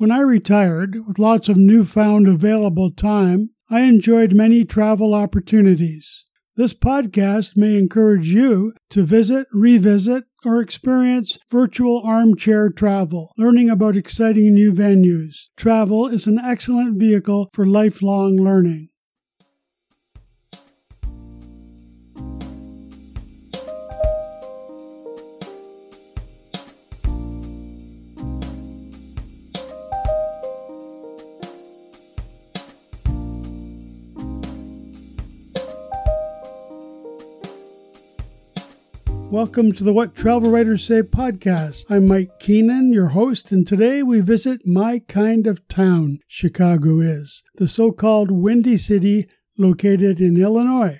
When I retired, with lots of newfound available time, I enjoyed many travel opportunities. This podcast may encourage you to visit, revisit, or experience virtual armchair travel, learning about exciting new venues. Travel is an excellent vehicle for lifelong learning. Welcome to the What Travel Writers Say podcast. I'm Mike Keenan, your host, and today we visit my kind of town, Chicago is, the so called Windy City located in Illinois.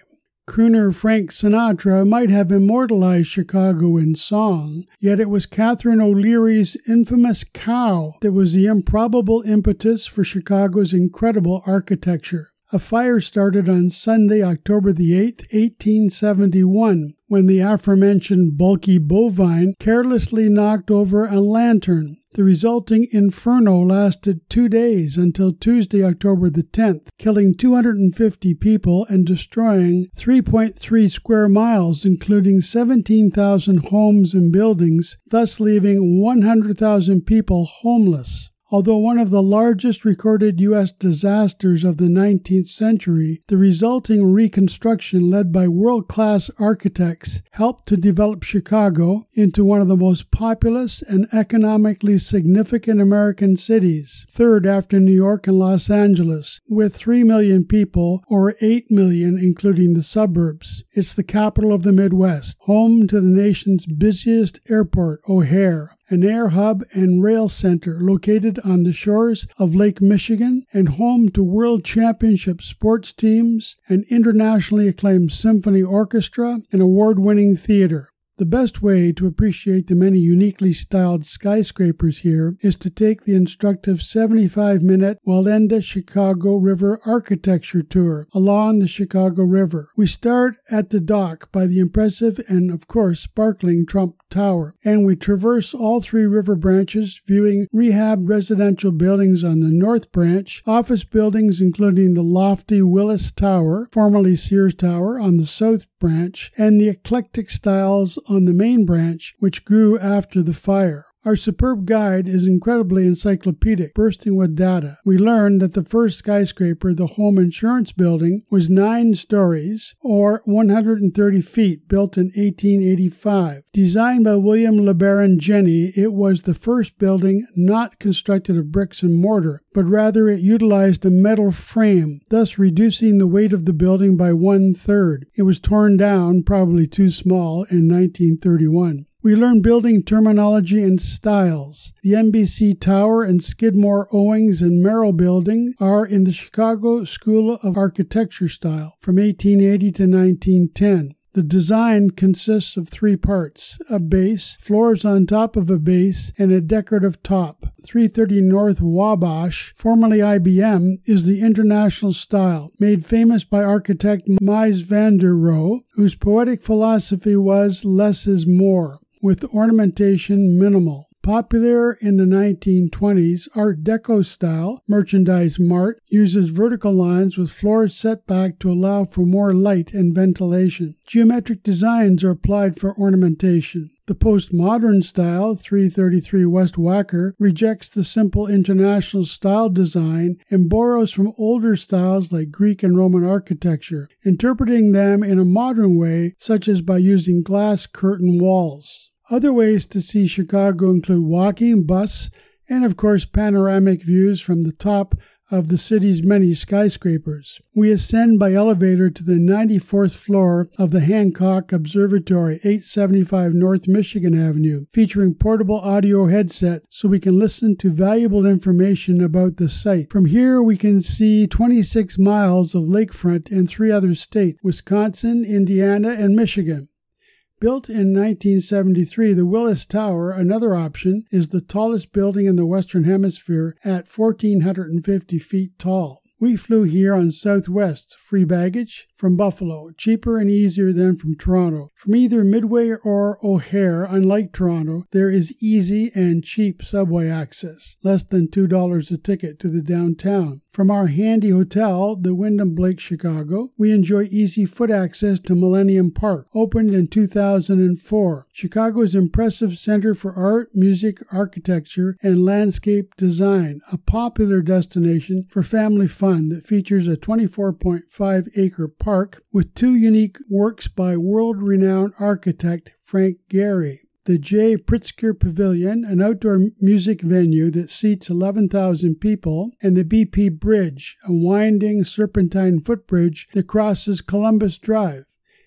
Crooner Frank Sinatra might have immortalized Chicago in song, yet it was Catherine O'Leary's infamous cow that was the improbable impetus for Chicago's incredible architecture. A fire started on Sunday, October the 8th, 1871, when the aforementioned bulky bovine carelessly knocked over a lantern. The resulting inferno lasted two days until Tuesday, October the 10th, killing 250 people and destroying 3.3 square miles, including 17,000 homes and buildings, thus leaving 100,000 people homeless. Although one of the largest recorded U.S. disasters of the 19th century, the resulting reconstruction led by world class architects helped to develop Chicago into one of the most populous and economically significant American cities, third after New York and Los Angeles, with 3 million people, or 8 million including the suburbs. It's the capital of the Midwest, home to the nation's busiest airport, O'Hare an air hub and rail center located on the shores of Lake Michigan and home to world championship sports teams, an internationally acclaimed symphony orchestra, and award winning theater. The best way to appreciate the many uniquely styled skyscrapers here is to take the instructive 75 minute Wendella Chicago River Architecture Tour along the Chicago River. We start at the dock by the impressive and, of course, sparkling Trump Tower, and we traverse all three river branches, viewing rehab residential buildings on the north branch, office buildings including the lofty Willis Tower, formerly Sears Tower, on the south branch, and the eclectic styles on the main branch, which grew after the fire. Our superb guide is incredibly encyclopedic, bursting with data. We learn that the first skyscraper, the Home Insurance Building, was nine stories, or 130 feet, built in 1885. Designed by William LeBaron Jenney, it was the first building not constructed of bricks and mortar, but rather it utilized a metal frame, thus reducing the weight of the building by one third. It was torn down, probably too small, in 1931. We learn building terminology and styles. The NBC Tower and Skidmore, Owings, and Merrill building are in the Chicago School of Architecture style from 1880 to 1910. The design consists of three parts a base, floors on top of a base, and a decorative top. 330 North Wabash, formerly IBM, is the international style, made famous by architect Mies van der Rohe, whose poetic philosophy was less is more, with ornamentation minimal. Popular in the 1920s, Art Deco style Merchandise Mart uses vertical lines with floors set back to allow for more light and ventilation. Geometric designs are applied for ornamentation. The postmodern style, 333 West Wacker, rejects the simple international style design and borrows from older styles like Greek and Roman architecture, interpreting them in a modern way, such as by using glass curtain walls. Other ways to see Chicago include walking, bus, and of course panoramic views from the top of the city's many skyscrapers. We ascend by elevator to the 94th floor of the Hancock Observatory, 875 North Michigan Avenue, featuring portable audio headset so we can listen to valuable information about the site. From here, we can see 26 miles of lakefront in three other states Wisconsin, Indiana, and Michigan. Built in 1973, the Willis Tower, another option, is the tallest building in the Western Hemisphere at 1,450 feet tall. We flew here on Southwest, free baggage, from Buffalo, cheaper and easier than from Toronto. From either Midway or O'Hare, unlike Toronto, there is easy and cheap subway access, less than $2 a ticket to the downtown. From our handy hotel, the Wyndham Blake Chicago, we enjoy easy foot access to Millennium Park, opened in 2004. Chicago's impressive center for art, music, architecture, and landscape design, a popular destination for family fun that features a 24.5 acre park with two unique works by world renowned architect Frank Gehry. The Jay Pritzker Pavilion, an outdoor music venue that seats 11,000 people, and the BP Bridge, a winding serpentine footbridge that crosses Columbus Drive.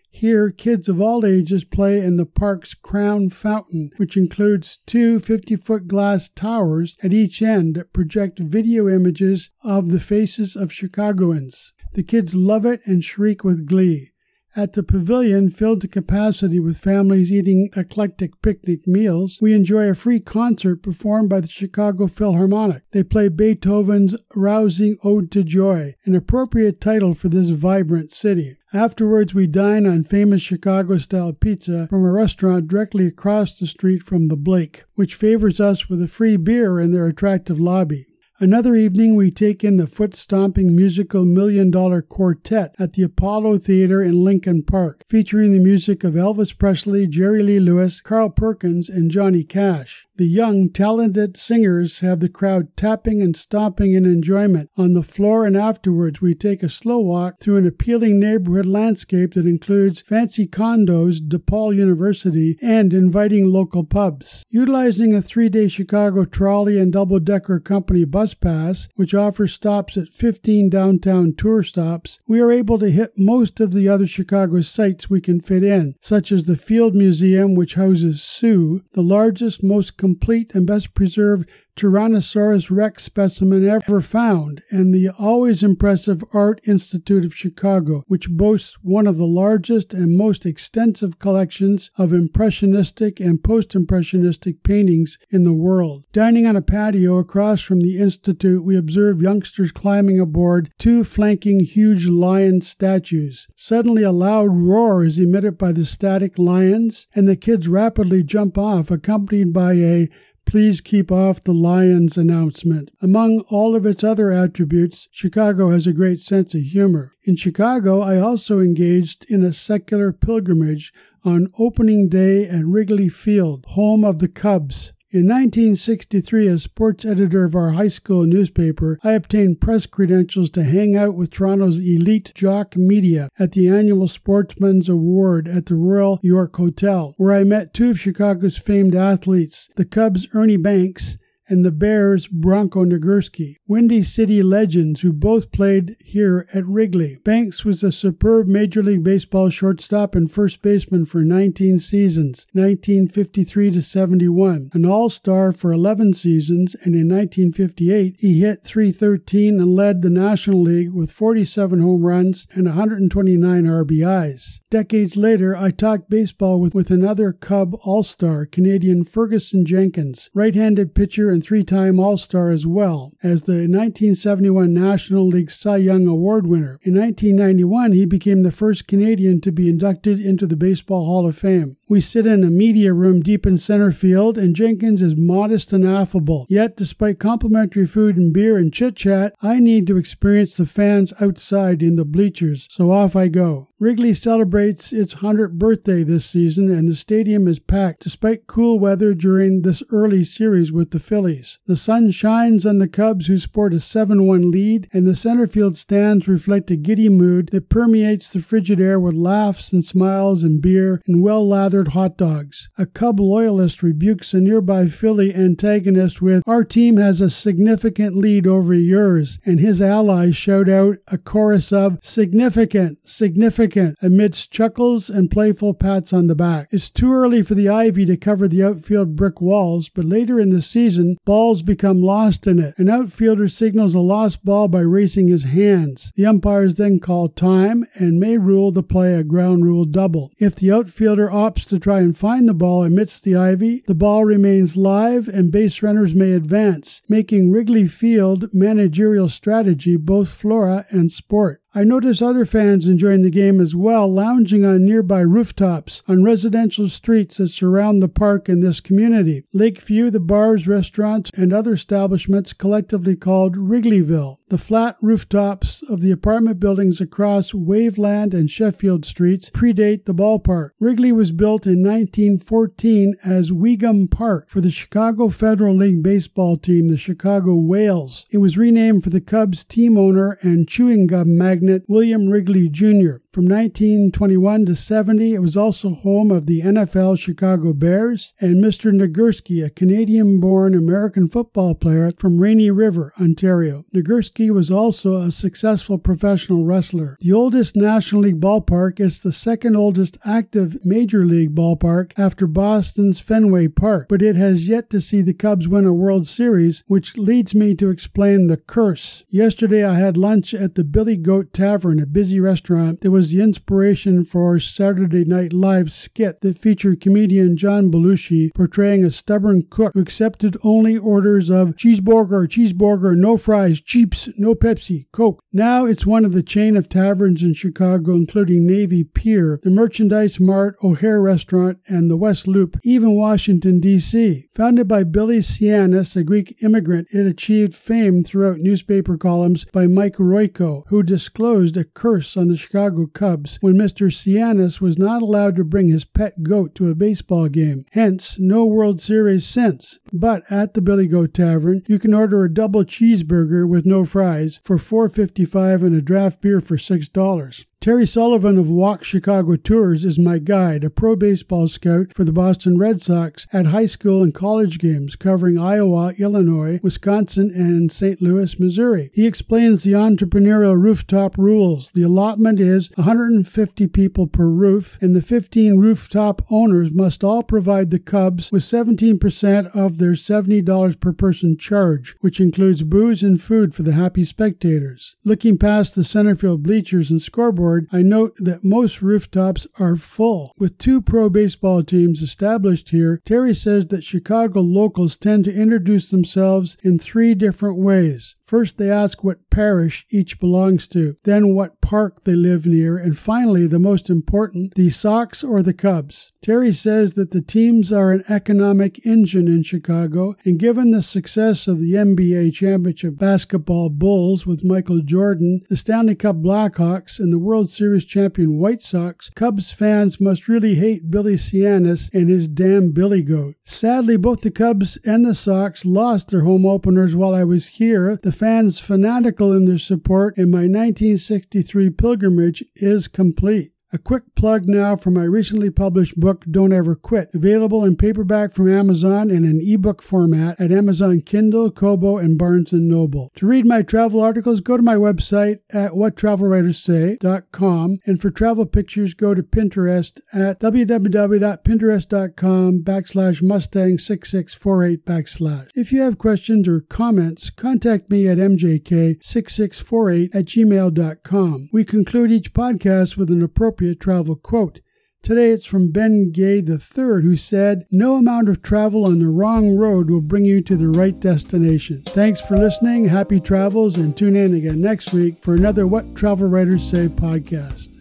Here, kids of all ages play in the park's crown fountain, which includes two 50 foot glass towers at each end that project video images of the faces of Chicagoans. The kids love it and shriek with glee. At the pavilion, filled to capacity with families eating eclectic picnic meals, we enjoy a free concert performed by the Chicago Philharmonic. They play Beethoven's rousing Ode to Joy, an appropriate title for this vibrant city. Afterwards, we dine on famous Chicago style pizza from a restaurant directly across the street from the Blake, which favors us with a free beer in their attractive lobby. Another evening, we take in the foot stomping musical Million Dollar Quartet at the Apollo Theater in Lincoln Park, featuring the music of Elvis Presley, Jerry Lee Lewis, Carl Perkins, and Johnny Cash. The young, talented singers have the crowd tapping and stomping in enjoyment. On the floor and afterwards, we take a slow walk through an appealing neighborhood landscape that includes fancy condos, DePaul University, and inviting local pubs. Utilizing a three day Chicago trolley and double decker company bus pass, which offers stops at 15 downtown tour stops, we are able to hit most of the other Chicago sites we can fit in, such as the Field Museum, which houses Sue, the largest, most complete and best preserved Tyrannosaurus rex specimen ever found, and the always impressive Art Institute of Chicago, which boasts one of the largest and most extensive collections of Impressionistic and Post Impressionistic paintings in the world. Dining on a patio across from the Institute, we observe youngsters climbing aboard two flanking huge lion statues. Suddenly, a loud roar is emitted by the static lions, and the kids rapidly jump off, accompanied by a Please keep off the Lions announcement. Among all of its other attributes, Chicago has a great sense of humor. In Chicago, I also engaged in a secular pilgrimage on opening day at Wrigley Field, home of the Cubs. In 1963, as sports editor of our high school newspaper, I obtained press credentials to hang out with Toronto's elite jock media at the annual Sportsman's Award at the Royal York Hotel, where I met two of Chicago's famed athletes, the Cubs' Ernie Banks and the Bears' Bronco Nagurski, Windy City legends who both played here at Wrigley. Banks was a superb Major League Baseball shortstop and first baseman for 19 seasons, 1953 to 71, an All-Star for 11 seasons, and in 1958 he hit 313 and led the National League with 47 home runs and 129 RBIs. Decades later, I talked baseball with, with another Cub All-Star, Canadian Ferguson Jenkins, right-handed pitcher and three time All Star as well, as the 1971 National League Cy Young Award winner. In 1991, he became the first Canadian to be inducted into the Baseball Hall of Fame. We sit in a media room deep in center field, and Jenkins is modest and affable. Yet, despite complimentary food and beer and chit chat, I need to experience the fans outside in the bleachers, so off I go. Wrigley celebrates its 100th birthday this season, and the stadium is packed despite cool weather during this early series with the Phillies. The sun shines on the Cubs, who sport a 7 1 lead, and the center field stands reflect a giddy mood that permeates the frigid air with laughs and smiles and beer and well lathered hot dogs. A Cub loyalist rebukes a nearby Philly antagonist with, Our team has a significant lead over yours, and his allies shout out a chorus of, Significant, significant amidst chuckles and playful pats on the back. It's too early for the ivy to cover the outfield brick walls, but later in the season, balls become lost in it. An outfielder signals a lost ball by raising his hands. The umpires then call time and may rule the play a ground rule double. If the outfielder opts to try and find the ball amidst the ivy, the ball remains live and base runners may advance, making Wrigley Field managerial strategy both flora and sport. I notice other fans enjoying the game as well, lounging on nearby rooftops on residential streets that surround the park in this community. Lakeview, the bars, restaurants, and other establishments collectively called Wrigleyville. The flat rooftops of the apartment buildings across Waveland and Sheffield Streets predate the ballpark. Wrigley was built in 1914 as Weeghman Park for the Chicago Federal League baseball team, the Chicago Whales. It was renamed for the Cubs team owner and chewing gum magnate William Wrigley Jr. From 1921 to 70, it was also home of the NFL Chicago Bears and Mr. Nagurski, a Canadian born American football player from Rainy River, Ontario. Nagurski was also a successful professional wrestler. The oldest National League ballpark is the second oldest active Major League ballpark after Boston's Fenway Park, but it has yet to see the Cubs win a World Series, which leads me to explain the curse. Yesterday, I had lunch at the Billy Goat Tavern, a busy restaurant that was was the inspiration for Saturday Night Live skit that featured comedian John Belushi portraying a stubborn cook who accepted only orders of cheeseburger, cheeseburger, no fries, cheeps, no Pepsi, Coke. Now it's one of the chain of taverns in Chicago, including Navy Pier, the Merchandise Mart, O'Hare Restaurant, and the West Loop, even Washington, D.C. Founded by Billy Sianis, a Greek immigrant, it achieved fame throughout newspaper columns by Mike Royko, who disclosed a curse on the Chicago Cubs when Mr. Sianis was not allowed to bring his pet goat to a baseball game. Hence, no World Series since. But at the Billy Goat Tavern, you can order a double cheeseburger with no fries for $4.55 and a draft beer for $6. Terry Sullivan of Walk Chicago Tours is my guide, a pro baseball scout for the Boston Red Sox at high school and college games covering Iowa, Illinois, Wisconsin, and St. Louis, Missouri. He explains the entrepreneurial rooftop rules. The allotment is 150 people per roof, and the 15 rooftop owners must all provide the Cubs with 17% of their $70 per person charge, which includes booze and food for the happy spectators. Looking past the center field bleachers and scoreboard, I note that most rooftops are full. With two pro baseball teams established here, Terry says that Chicago locals tend to introduce themselves in three different ways. First, they ask what parish each belongs to, then what park they live near, and finally, the most important, the Sox or the Cubs. Terry says that the teams are an economic engine in Chicago, and given the success of the NBA championship basketball Bulls with Michael Jordan, the Stanley Cup Blackhawks, and the World Series champion White Sox, Cubs fans must really hate Billy Sianis and his damn Billy Goat. Sadly, both the Cubs and the Sox lost their home openers while I was here. The fans fanatical in their support, and my 1963 pilgrimage is complete. A quick plug now for my recently published book, Don't Ever Quit, available in paperback from Amazon and in ebook format at Amazon Kindle, Kobo, and Barnes & Noble. To read my travel articles, go to my website at whattravelwritersay.com, and for travel pictures, go to Pinterest at www.pinterest.com backslash Mustang6648 backslash. If you have questions or comments, contact me at mjk6648 at gmail.com. We conclude each podcast with an appropriate appropriate travel quote. Today it's from Ben Gay III, who said, No amount of travel on the wrong road will bring you to the right destination. Thanks for listening, happy travels, and tune in again next week for another What Travel Writers Say podcast.